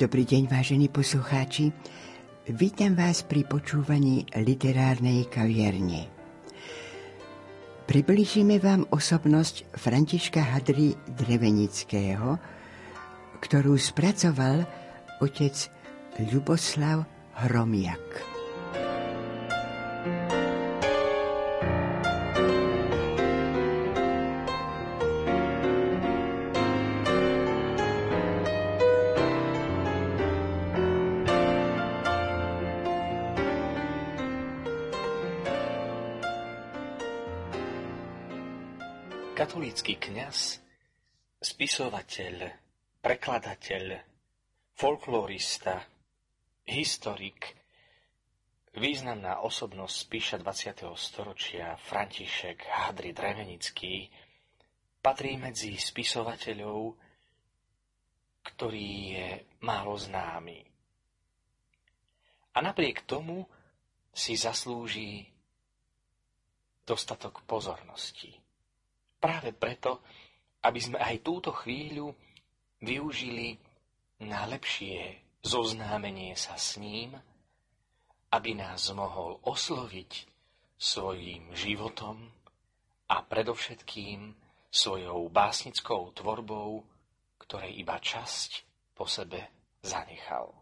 Dobrý deň, vážení poslucháči. Vítam vás pri počúvaní literárnej kaviarne. Približíme vám osobnosť Františka Hadry Drevenického, ktorú spracoval otec Ľuboslav Hromiak. Katolícky kňaz, spisovateľ, prekladateľ, folklorista, historik, významná osobnosť spíša 20. storočia František Hadri Drevenický patrí medzi spisovateľov, ktorý je málo známy. A napriek tomu si zaslúži dostatok pozornosti. Práve preto, aby sme aj túto chvíľu využili na lepšie zoznámenie sa s ním, aby nás mohol osloviť svojím životom a predovšetkým svojou básnickou tvorbou, ktorej iba časť po sebe zanechal.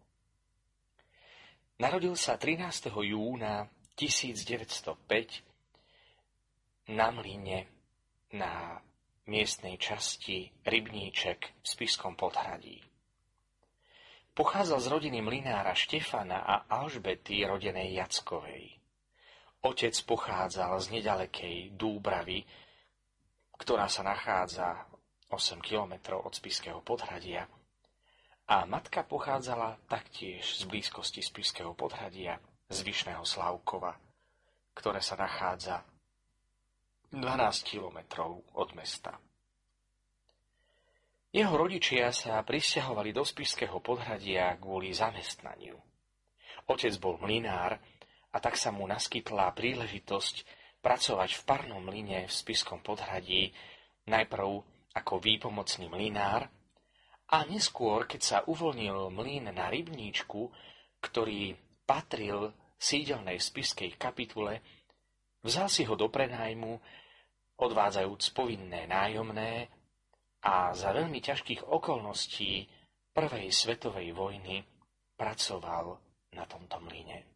Narodil sa 13. júna 1905 na mline na miestnej časti Rybníček v Spiskom podhradí. Pochádzal z rodiny mlinára Štefana a Alžbety rodenej Jackovej. Otec pochádzal z nedalekej Dúbravy, ktorá sa nachádza 8 kilometrov od Spiského podhradia, a matka pochádzala taktiež z blízkosti Spiského podhradia, z Vyšného Slavkova, ktoré sa nachádza 12 kilometrov od mesta. Jeho rodičia sa prisťahovali do Spišského podhradia kvôli zamestnaniu. Otec bol mlinár a tak sa mu naskytla príležitosť pracovať v parnom mline v Spiskom podhradí najprv ako výpomocný mlinár a neskôr, keď sa uvoľnil mlyn na rybníčku, ktorý patril sídelnej spiskej kapitule, Vzal si ho do prenajmu, odvádzajúc povinné nájomné a za veľmi ťažkých okolností Prvej svetovej vojny pracoval na tomto mlyne.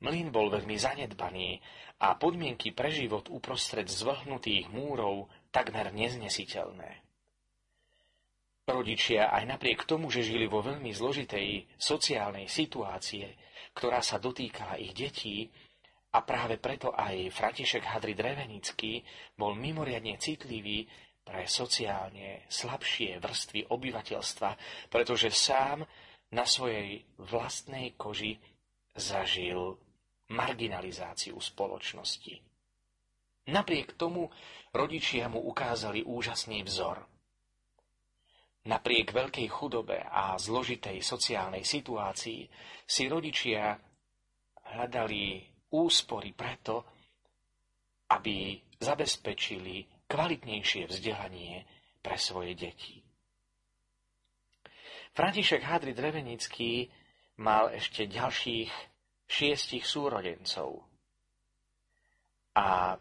Mlyn bol veľmi zanedbaný a podmienky pre život uprostred zvlhnutých múrov takmer neznesiteľné. Rodičia aj napriek tomu, že žili vo veľmi zložitej sociálnej situácie, ktorá sa dotýkala ich detí, a práve preto aj František Hadri Drevenický bol mimoriadne citlivý pre sociálne slabšie vrstvy obyvateľstva, pretože sám na svojej vlastnej koži zažil marginalizáciu spoločnosti. Napriek tomu rodičia mu ukázali úžasný vzor. Napriek veľkej chudobe a zložitej sociálnej situácii si rodičia hľadali úspory preto, aby zabezpečili kvalitnejšie vzdelanie pre svoje deti. František Hadri Drevenický mal ešte ďalších šiestich súrodencov. A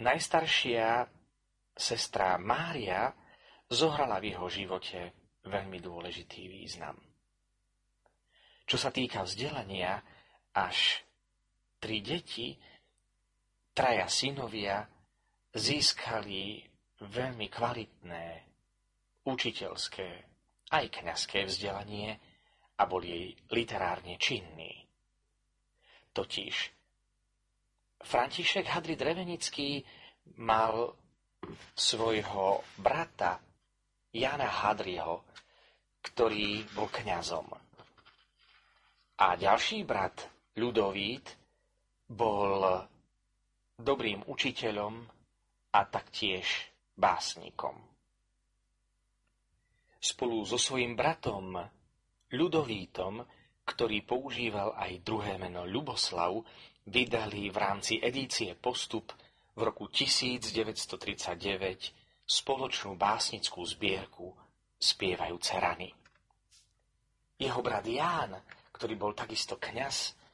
najstaršia sestra Mária zohrala v jeho živote veľmi dôležitý význam. Čo sa týka vzdelania, až tri deti, traja synovia, získali veľmi kvalitné učiteľské aj kňazské vzdelanie a boli literárne činní. Totiž František Hadri Drevenický mal svojho brata Jana Hadriho, ktorý bol kňazom. A ďalší brat, Ľudovít, bol dobrým učiteľom a taktiež básnikom. Spolu so svojím bratom Ľudovítom, ktorý používal aj druhé meno Ľuboslav, vydali v rámci edície Postup v roku 1939 spoločnú básnickú zbierku Spievajúce rany. jeho brat Ján, ktorý bol takisto kňaz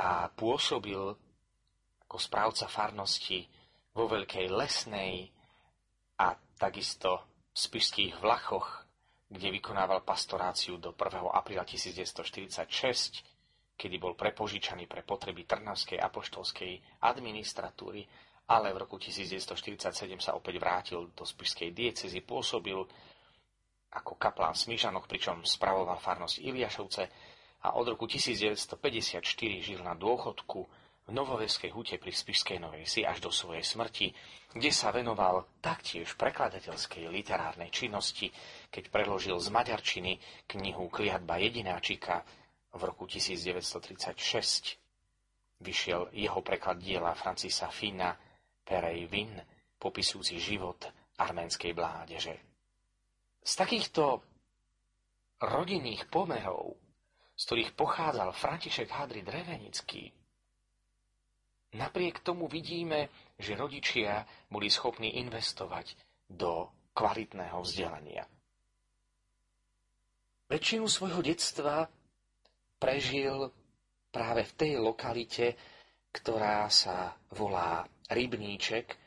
a pôsobil ako správca farnosti vo Veľkej Lesnej a takisto v Spišských Vlachoch, kde vykonával pastoráciu do 1. apríla 1946, kedy bol prepožičaný pre potreby Trnavskej apoštolskej administratúry, ale v roku 1947 sa opäť vrátil do spišskej diecezy, pôsobil ako kaplán v Smížanoch, pričom spravoval farnosť Iliašovce a od roku 1954 žil na dôchodku v Novoveskej hute pri Spišskej Novej Si až do svojej smrti, kde sa venoval taktiež prekladateľskej literárnej činnosti, keď preložil z maďarčiny knihu Kliatba jedináčika v roku 1936 vyšiel jeho preklad diela Francisa Fina Perej Vin, popisujúci život arménskej bládeže. Z takýchto rodinných pomerov, z ktorých pochádzal František Hadri Drevenický, napriek tomu vidíme, že rodičia boli schopní investovať do kvalitného vzdelania. Väčšinu svojho detstva prežil práve v tej lokalite, ktorá sa volá Rybníček.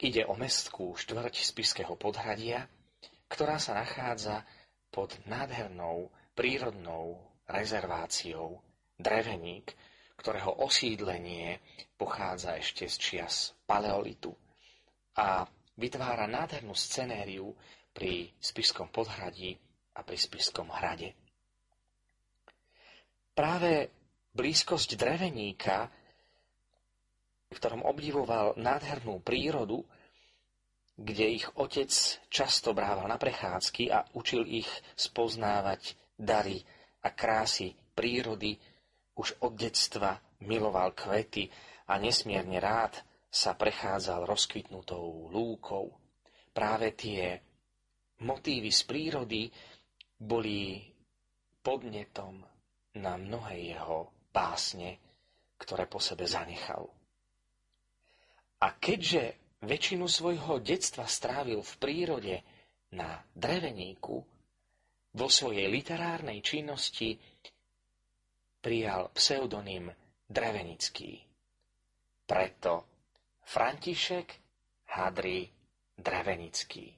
Ide o mestskú štvrť Spišského podhradia, ktorá sa nachádza pod nádhernou prírodnou rezerváciou Dreveník, ktorého osídlenie pochádza ešte z čias paleolitu a vytvára nádhernú scenériu pri Spišskom podhradí a pri Spišskom hrade. Práve blízkosť dreveníka, v ktorom obdivoval nádhernú prírodu, kde ich otec často brával na prechádzky a učil ich spoznávať dary a krásy prírody, už od detstva miloval kvety a nesmierne rád sa prechádzal rozkvitnutou lúkou. Práve tie motívy z prírody boli podnetom na mnohé jeho básne, ktoré po sebe zanechal. A keďže väčšinu svojho detstva strávil v prírode na dreveníku, vo svojej literárnej činnosti prijal pseudonym Drevenický. Preto František Hadri Drevenický.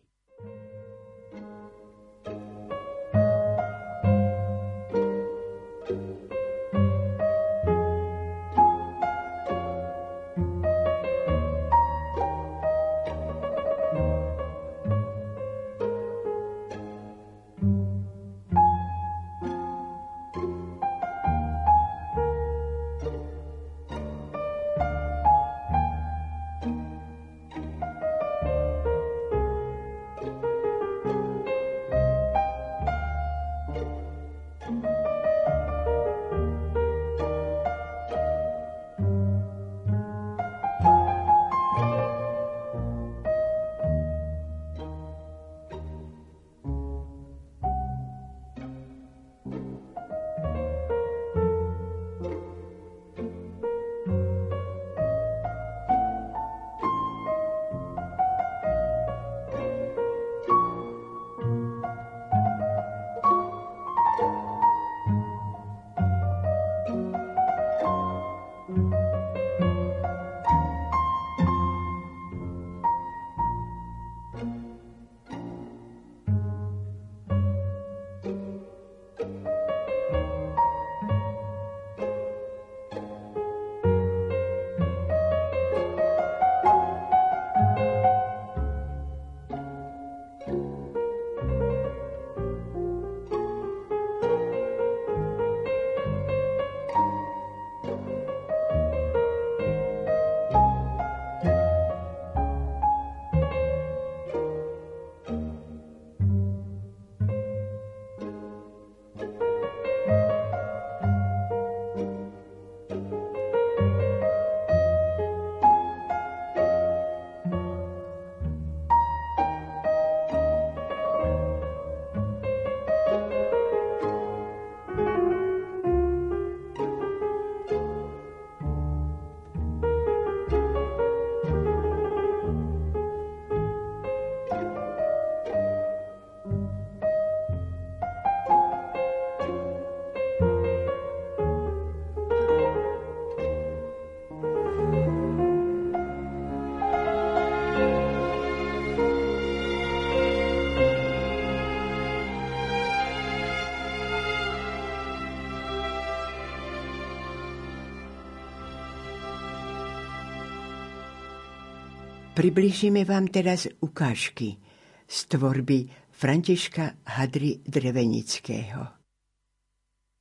Približíme vám teraz ukážky z tvorby Františka Hadry Drevenického.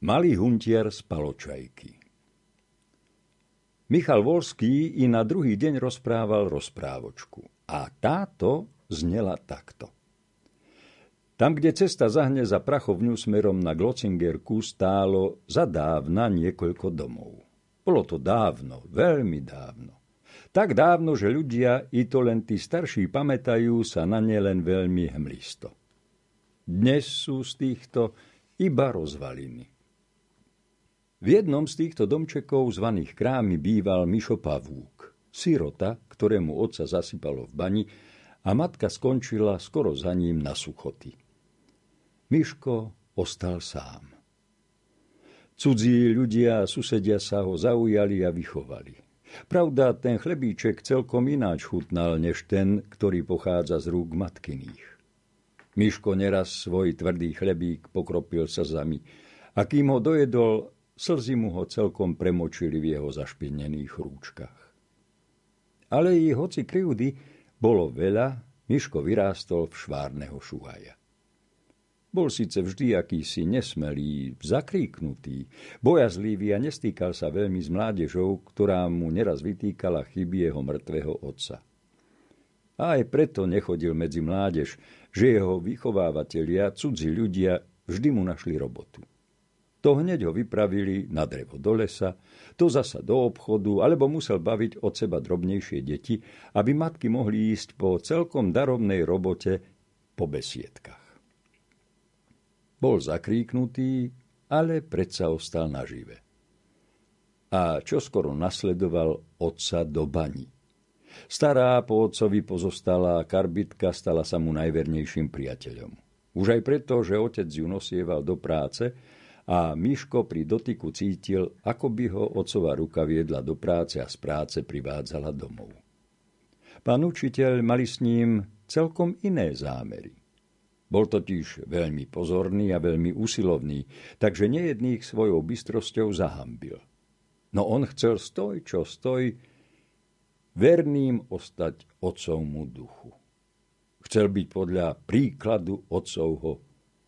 Malý huntier z Paločajky Michal Volský i na druhý deň rozprával rozprávočku. A táto znela takto. Tam, kde cesta zahne za prachovňu smerom na Glocingerku, stálo zadávna niekoľko domov. Bolo to dávno, veľmi dávno. Tak dávno, že ľudia, i to len tí starší pamätajú, sa na ne len veľmi hmlisto. Dnes sú z týchto iba rozvaliny. V jednom z týchto domčekov zvaných krámy býval Mišo Pavúk, sirota, ktorému otca zasypalo v bani a matka skončila skoro za ním na suchoty. Miško ostal sám. Cudzí ľudia a susedia sa ho zaujali a vychovali. Pravda, ten chlebíček celkom ináč chutnal, než ten, ktorý pochádza z rúk matkyných. Miško neraz svoj tvrdý chlebík pokropil slzami a kým ho dojedol, slzy mu ho celkom premočili v jeho zašpinených rúčkach. Ale i hoci krivdy bolo veľa, Miško vyrástol v švárneho šuhaja. Bol síce vždy akýsi nesmelý, zakríknutý, bojazlivý a nestýkal sa veľmi s mládežou, ktorá mu neraz vytýkala chyby jeho mŕtvého otca. A aj preto nechodil medzi mládež, že jeho vychovávateľia, cudzí ľudia, vždy mu našli robotu. To hneď ho vypravili na drevo do lesa, to zasa do obchodu, alebo musel baviť od seba drobnejšie deti, aby matky mohli ísť po celkom darovnej robote po besiedkach. Bol zakríknutý, ale predsa ostal nažive. A čoskoro nasledoval otca do bani. Stará po otcovi pozostala karbitka stala sa mu najvernejším priateľom. Už aj preto, že otec ju nosieval do práce a Miško pri dotyku cítil, ako by ho otcova ruka viedla do práce a z práce privádzala domov. Pán učiteľ mali s ním celkom iné zámery. Bol totiž veľmi pozorný a veľmi usilovný, takže nejedných svojou bystrosťou zahambil. No on chcel stoj, čo stoj, verným ostať otcovmu duchu. Chcel byť podľa príkladu otcovho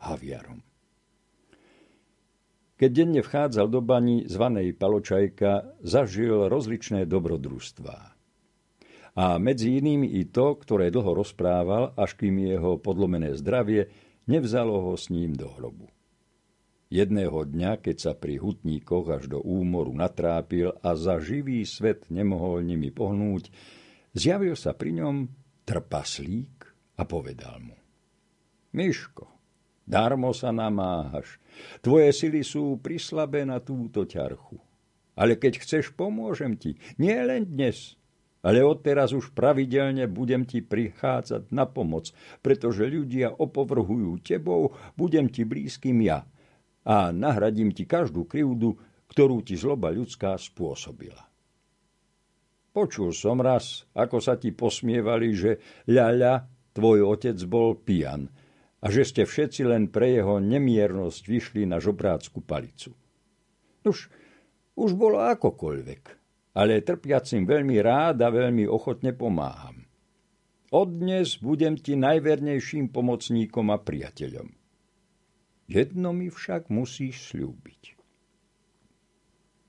haviarom. Keď denne vchádzal do bani zvanej Paločajka, zažil rozličné dobrodružstvá a medzi inými i to, ktoré dlho rozprával, až kým jeho podlomené zdravie nevzalo ho s ním do hrobu. Jedného dňa, keď sa pri hutníkoch až do úmoru natrápil a za živý svet nemohol nimi pohnúť, zjavil sa pri ňom trpaslík a povedal mu. Miško, darmo sa namáhaš, tvoje sily sú prislabé na túto ťarchu. Ale keď chceš, pomôžem ti, nie len dnes, ale odteraz už pravidelne budem ti prichádzať na pomoc, pretože ľudia opovrhujú tebou, budem ti blízkym ja a nahradím ti každú krivdu, ktorú ti zloba ľudská spôsobila. Počul som raz, ako sa ti posmievali, že ľaľa, tvoj otec bol pijan a že ste všetci len pre jeho nemiernosť vyšli na žobrácku palicu. Už, už bolo akokoľvek ale trpiacim veľmi rád a veľmi ochotne pomáham. Od dnes budem ti najvernejším pomocníkom a priateľom. Jedno mi však musíš slúbiť.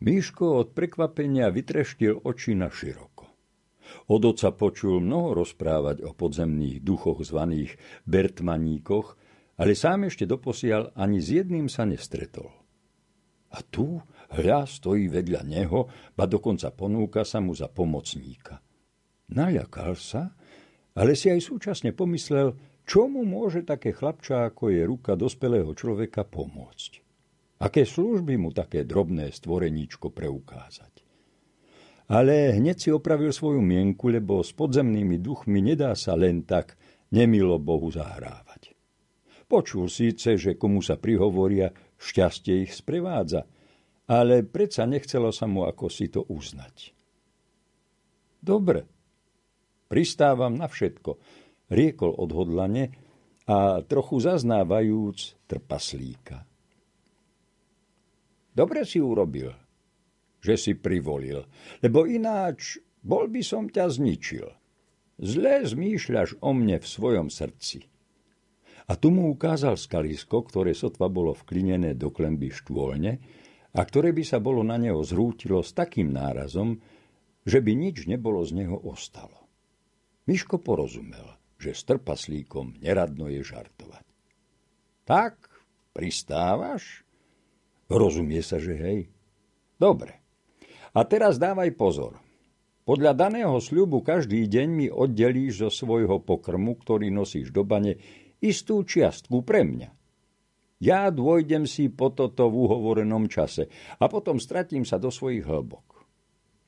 Míško od prekvapenia vytreštil oči na široko. Od oca počul mnoho rozprávať o podzemných duchoch zvaných Bertmaníkoch, ale sám ešte doposiaľ ani s jedným sa nestretol. A tu Hľa stojí vedľa neho, ba dokonca ponúka sa mu za pomocníka. Naľakal sa, ale si aj súčasne pomyslel, čo môže také chlapča, ako je ruka dospelého človeka, pomôcť. Aké služby mu také drobné stvoreníčko preukázať. Ale hneď si opravil svoju mienku, lebo s podzemnými duchmi nedá sa len tak nemilo Bohu zahrávať. Počul síce, že komu sa prihovoria, šťastie ich sprevádza – ale predsa nechcelo sa mu ako si to uznať. Dobre, pristávam na všetko, riekol odhodlane a trochu zaznávajúc trpaslíka. Dobre si urobil, že si privolil, lebo ináč bol by som ťa zničil. Zle zmýšľaš o mne v svojom srdci. A tu mu ukázal skalisko, ktoré sotva bolo vklinené do klemby štôlne a ktoré by sa bolo na neho zrútilo s takým nárazom, že by nič nebolo z neho ostalo. Miško porozumel, že s trpaslíkom neradno je žartovať. Tak, pristávaš? Rozumie sa, že hej. Dobre. A teraz dávaj pozor. Podľa daného sľubu každý deň mi oddelíš zo svojho pokrmu, ktorý nosíš do bane, istú čiastku pre mňa. Ja dôjdem si po toto v uhovorenom čase a potom stratím sa do svojich hĺbok.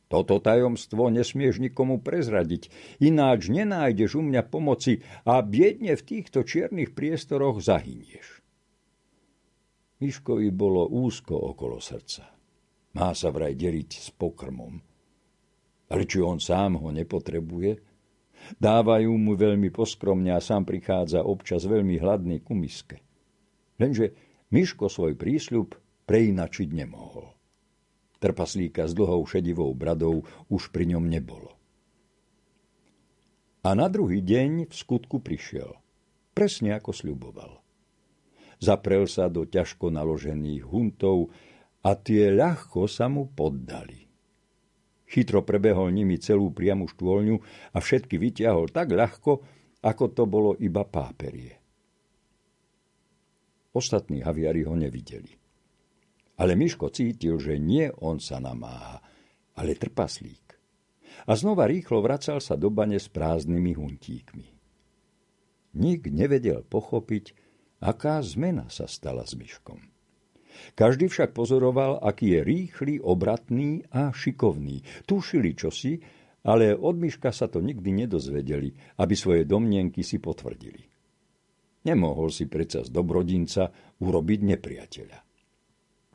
Toto tajomstvo nesmieš nikomu prezradiť, ináč nenájdeš u mňa pomoci a biedne v týchto čiernych priestoroch zahynieš. Miškovi bolo úzko okolo srdca. Má sa vraj deliť s pokrmom. Ale či on sám ho nepotrebuje? Dávajú mu veľmi poskromne a sám prichádza občas veľmi hladný ku miske. Lenže Miško svoj prísľub preinačiť nemohol. Trpaslíka s dlhou šedivou bradou už pri ňom nebolo. A na druhý deň v skutku prišiel. Presne ako sľuboval. Zaprel sa do ťažko naložených huntov a tie ľahko sa mu poddali. Chytro prebehol nimi celú priamu štôlňu a všetky vyťahol tak ľahko, ako to bolo iba páperie. Ostatní haviari ho nevideli. Ale Miško cítil, že nie on sa namáha, ale trpaslík. A znova rýchlo vracal sa do bane s prázdnymi huntíkmi. Nik nevedel pochopiť, aká zmena sa stala s Miškom. Každý však pozoroval, aký je rýchly, obratný a šikovný. Tušili čosi, ale od Miška sa to nikdy nedozvedeli, aby svoje domnienky si potvrdili. Nemohol si predsa z dobrodinca urobiť nepriateľa.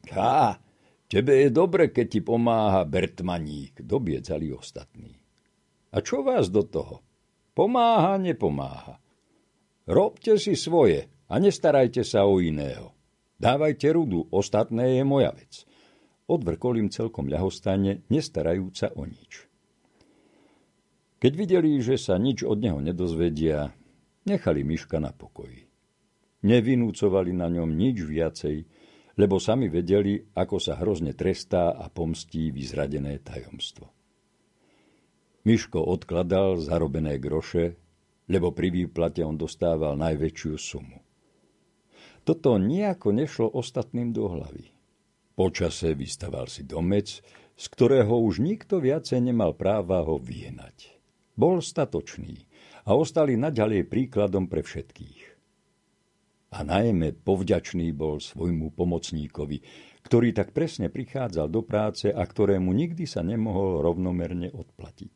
Há, tebe je dobre, keď ti pomáha Bertmaník, dobiecali ostatní. A čo vás do toho? Pomáha, nepomáha. Robte si svoje a nestarajte sa o iného. Dávajte rudu, ostatné je moja vec. Odvrkol im celkom ľahostane, nestarajúca o nič. Keď videli, že sa nič od neho nedozvedia, nechali Miška na pokoji. Nevinúcovali na ňom nič viacej, lebo sami vedeli, ako sa hrozne trestá a pomstí vyzradené tajomstvo. Miško odkladal zarobené groše, lebo pri výplate on dostával najväčšiu sumu. Toto nejako nešlo ostatným do hlavy. Počase vystaval si domec, z ktorého už nikto viacej nemal práva ho vyhnať. Bol statočný a ostali naďalej príkladom pre všetkých a najmä povďačný bol svojmu pomocníkovi, ktorý tak presne prichádzal do práce a ktorému nikdy sa nemohol rovnomerne odplatiť.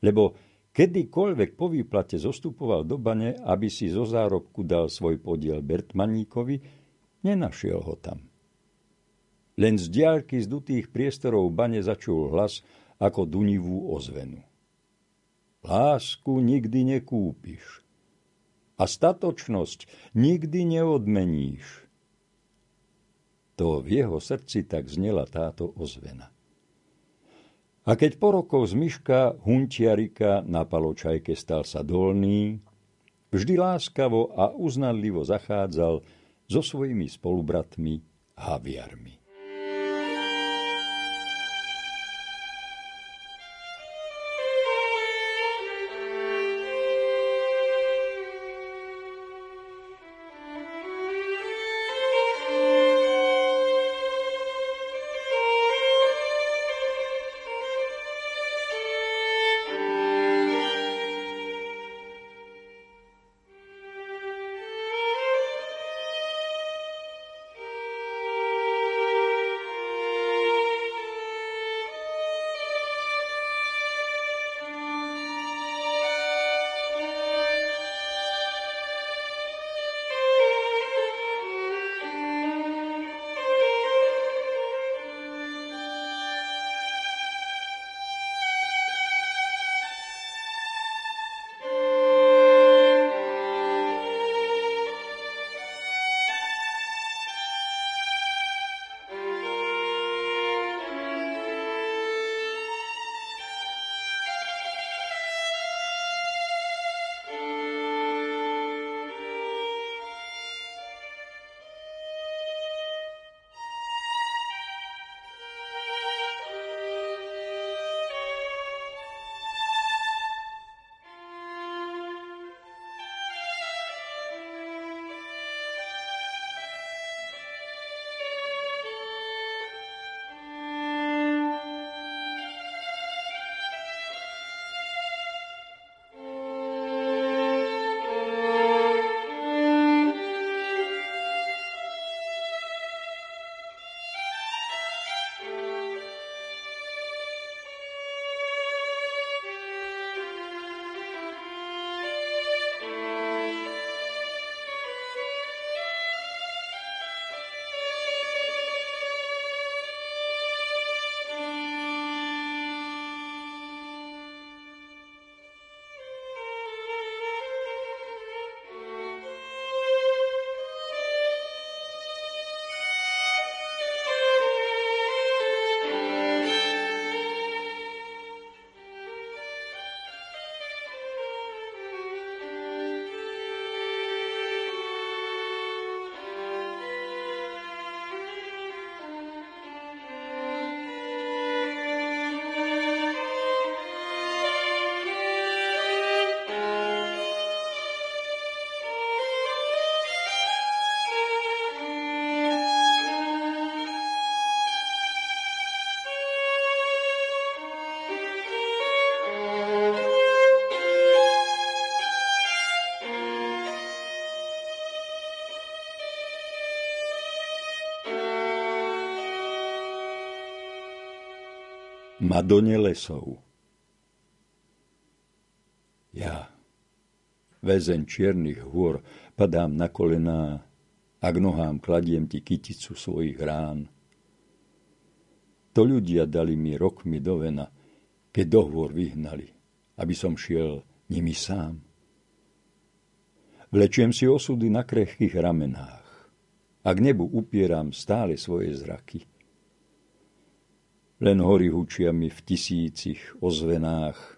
Lebo kedykoľvek po výplate zostupoval do bane, aby si zo zárobku dal svoj podiel Bertmaníkovi, nenašiel ho tam. Len z diaľky z dutých priestorov bane začul hlas ako dunivú ozvenu. Lásku nikdy nekúpiš, a statočnosť nikdy neodmeníš. To v jeho srdci tak znela táto ozvena. A keď po rokoch z myška huntiarika na paločajke stal sa dolný, vždy láskavo a uznanlivo zachádzal so svojimi spolubratmi haviarmi. Madone lesov. Ja, väzen čiernych hôr, padám na kolená a k nohám kladiem ti kyticu svojich rán. To ľudia dali mi rokmi do vena, keď do hôr vyhnali, aby som šiel nimi sám. Vlečiem si osudy na krehkých ramenách a k nebu upieram stále svoje zraky. Len hory hučia mi v tisícich ozvenách,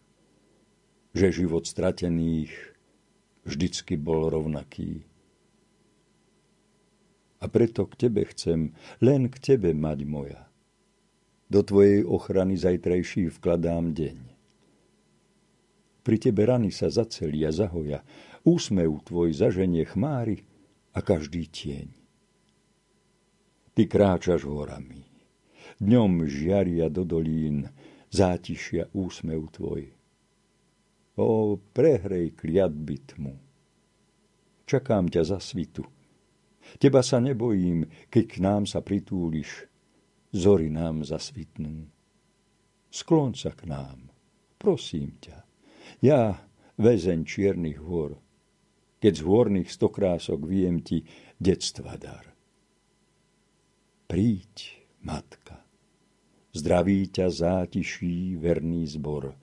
že život stratených vždycky bol rovnaký. A preto k tebe chcem, len k tebe, mať moja. Do tvojej ochrany zajtrajší vkladám deň. Pri tebe rany sa zacelia, zahoja, úsmev tvoj zaženie chmári a každý tieň. Ty kráčaš horami, dňom žiaria do dolín, zátišia úsmev tvoj O, prehrej kliatby tmu. Čakám ťa za svitu. Teba sa nebojím, keď k nám sa pritúliš. Zory nám zasvitnú. Sklon sa k nám, prosím ťa. Ja, väzeň čiernych hôr, keď z hôrnych stokrások viem ti detstva dar. Príď, matka, zdraví ťa zátiší verný zbor,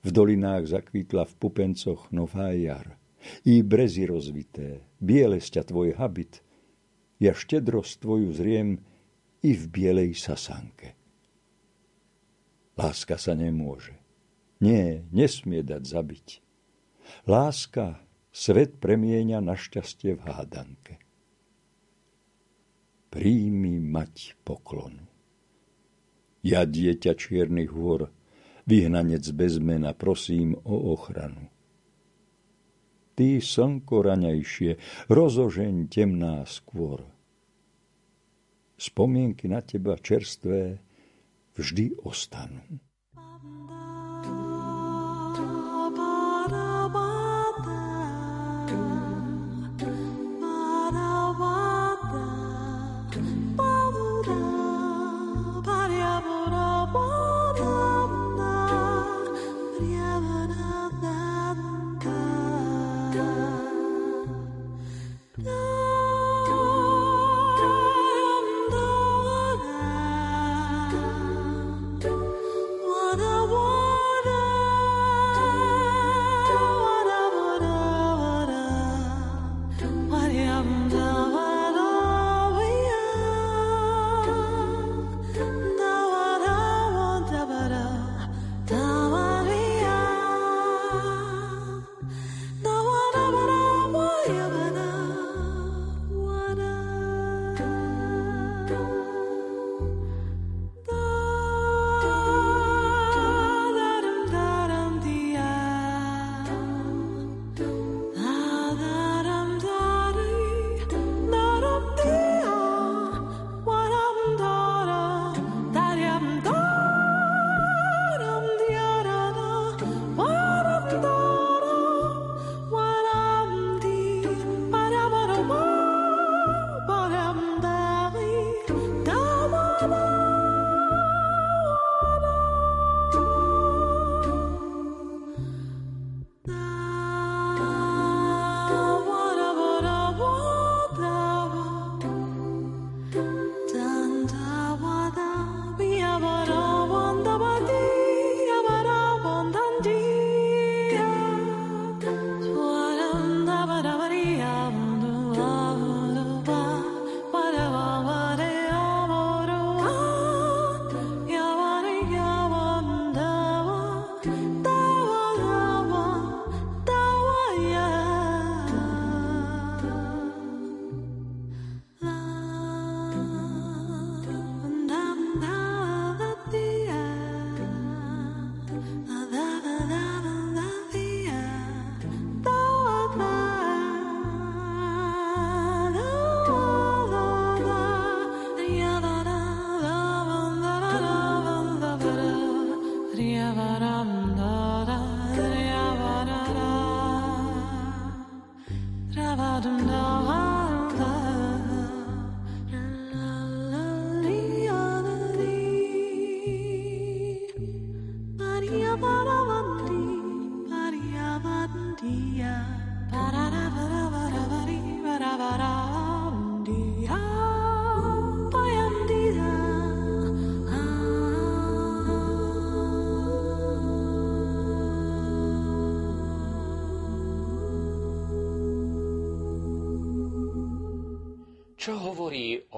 v dolinách zakvítla v pupencoch nová jar. I brezy rozvité, biele sťa tvoj habit, ja štedrosť tvoju zriem i v bielej sasanke. Láska sa nemôže. Nie, nesmie dať zabiť. Láska svet premieňa na šťastie v hádanke. Príjmi mať poklonu. Ja dieťa čiernych hôr, vyhnanec bez mena, prosím o ochranu. Ty, slnko raňajšie, rozožeň temná skôr. Spomienky na teba čerstvé vždy ostanú.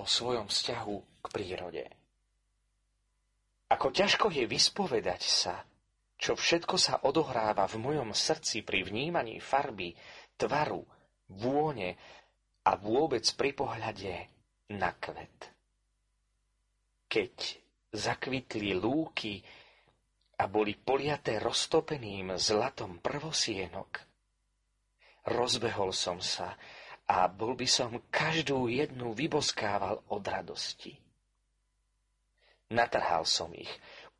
O svojom vzťahu k prírode. Ako ťažko je vyspovedať sa, čo všetko sa odohráva v mojom srdci pri vnímaní farby, tvaru, vône a vôbec pri pohľade na kvet. Keď zakvitli lúky a boli poliaté roztopeným zlatom prvosienok, rozbehol som sa a bol by som každú jednu vyboskával od radosti. Natrhal som ich,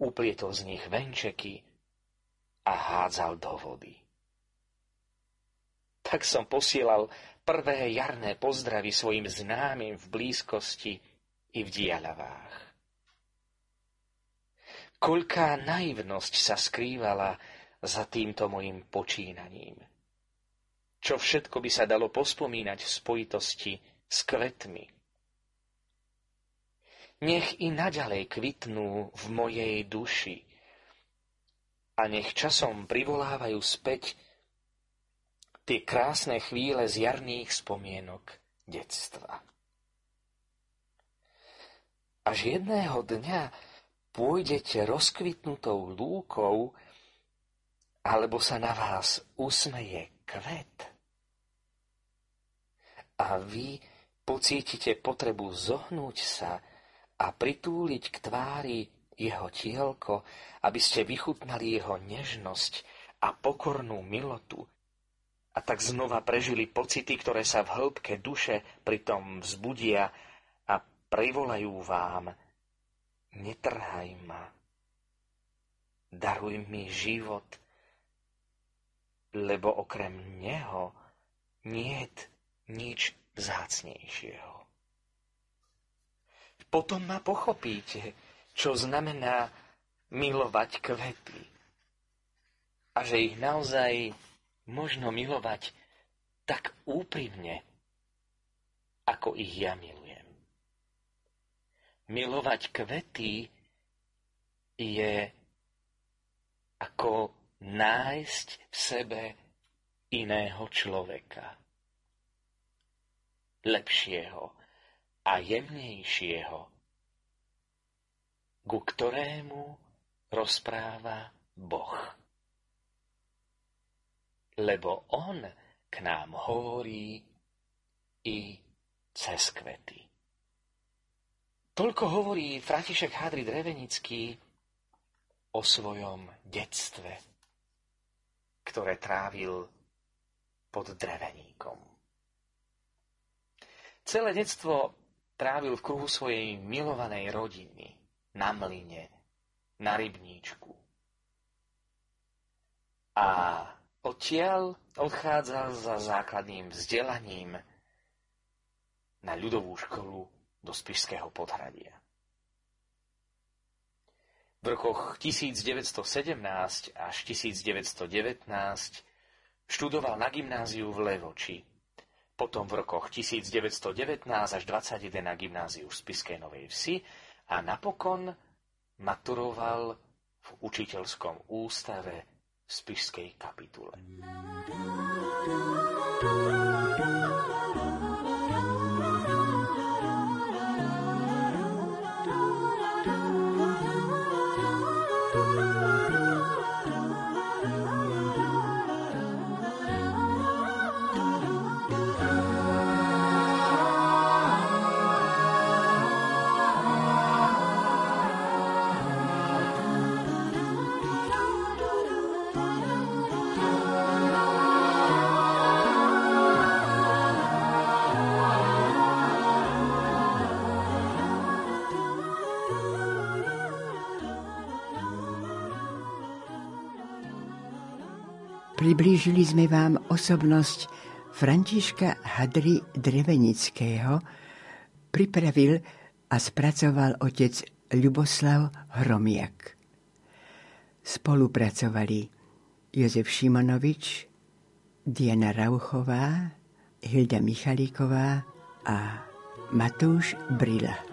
uplietol z nich venčeky a hádzal do vody. Tak som posielal prvé jarné pozdravy svojim známym v blízkosti i v diaľavách. Koľká naivnosť sa skrývala za týmto mojim počínaním – čo všetko by sa dalo pospomínať v spojitosti s kvetmi. Nech i naďalej kvitnú v mojej duši a nech časom privolávajú späť tie krásne chvíle z jarných spomienok detstva. Až jedného dňa pôjdete rozkvitnutou lúkou, alebo sa na vás usmeje kvet a vy pocítite potrebu zohnúť sa a pritúliť k tvári jeho tielko, aby ste vychutnali jeho nežnosť a pokornú milotu. A tak znova prežili pocity, ktoré sa v hĺbke duše pritom vzbudia a privolajú vám. Netrhaj ma, daruj mi život, lebo okrem neho niet nič vzácnejšieho. Potom ma pochopíte, čo znamená milovať kvety. A že ich naozaj možno milovať tak úprimne, ako ich ja milujem. Milovať kvety je ako nájsť v sebe iného človeka lepšieho a jemnejšieho, ku ktorému rozpráva Boh. Lebo On k nám hovorí i cez kvety. Toľko hovorí František Hádry Drevenický o svojom detstve, ktoré trávil pod dreveníkom. Celé detstvo trávil v kruhu svojej milovanej rodiny, na mline, na rybníčku. A odtiaľ odchádzal za základným vzdelaním na ľudovú školu do Spišského podhradia. V rokoch 1917 až 1919 študoval na gymnáziu v Levoči potom v rokoch 1919 až 21 na gymnáziu v Spiskej Novej Vsi a napokon maturoval v učiteľskom ústave v Spišskej kapitule. Priblížili sme vám osobnosť Františka Hadry Drevenického, pripravil a spracoval otec Ľuboslav Hromiak. Spolupracovali Jozef Šimonovič, Diana Rauchová, Hilda Michalíková a Matúš Brila.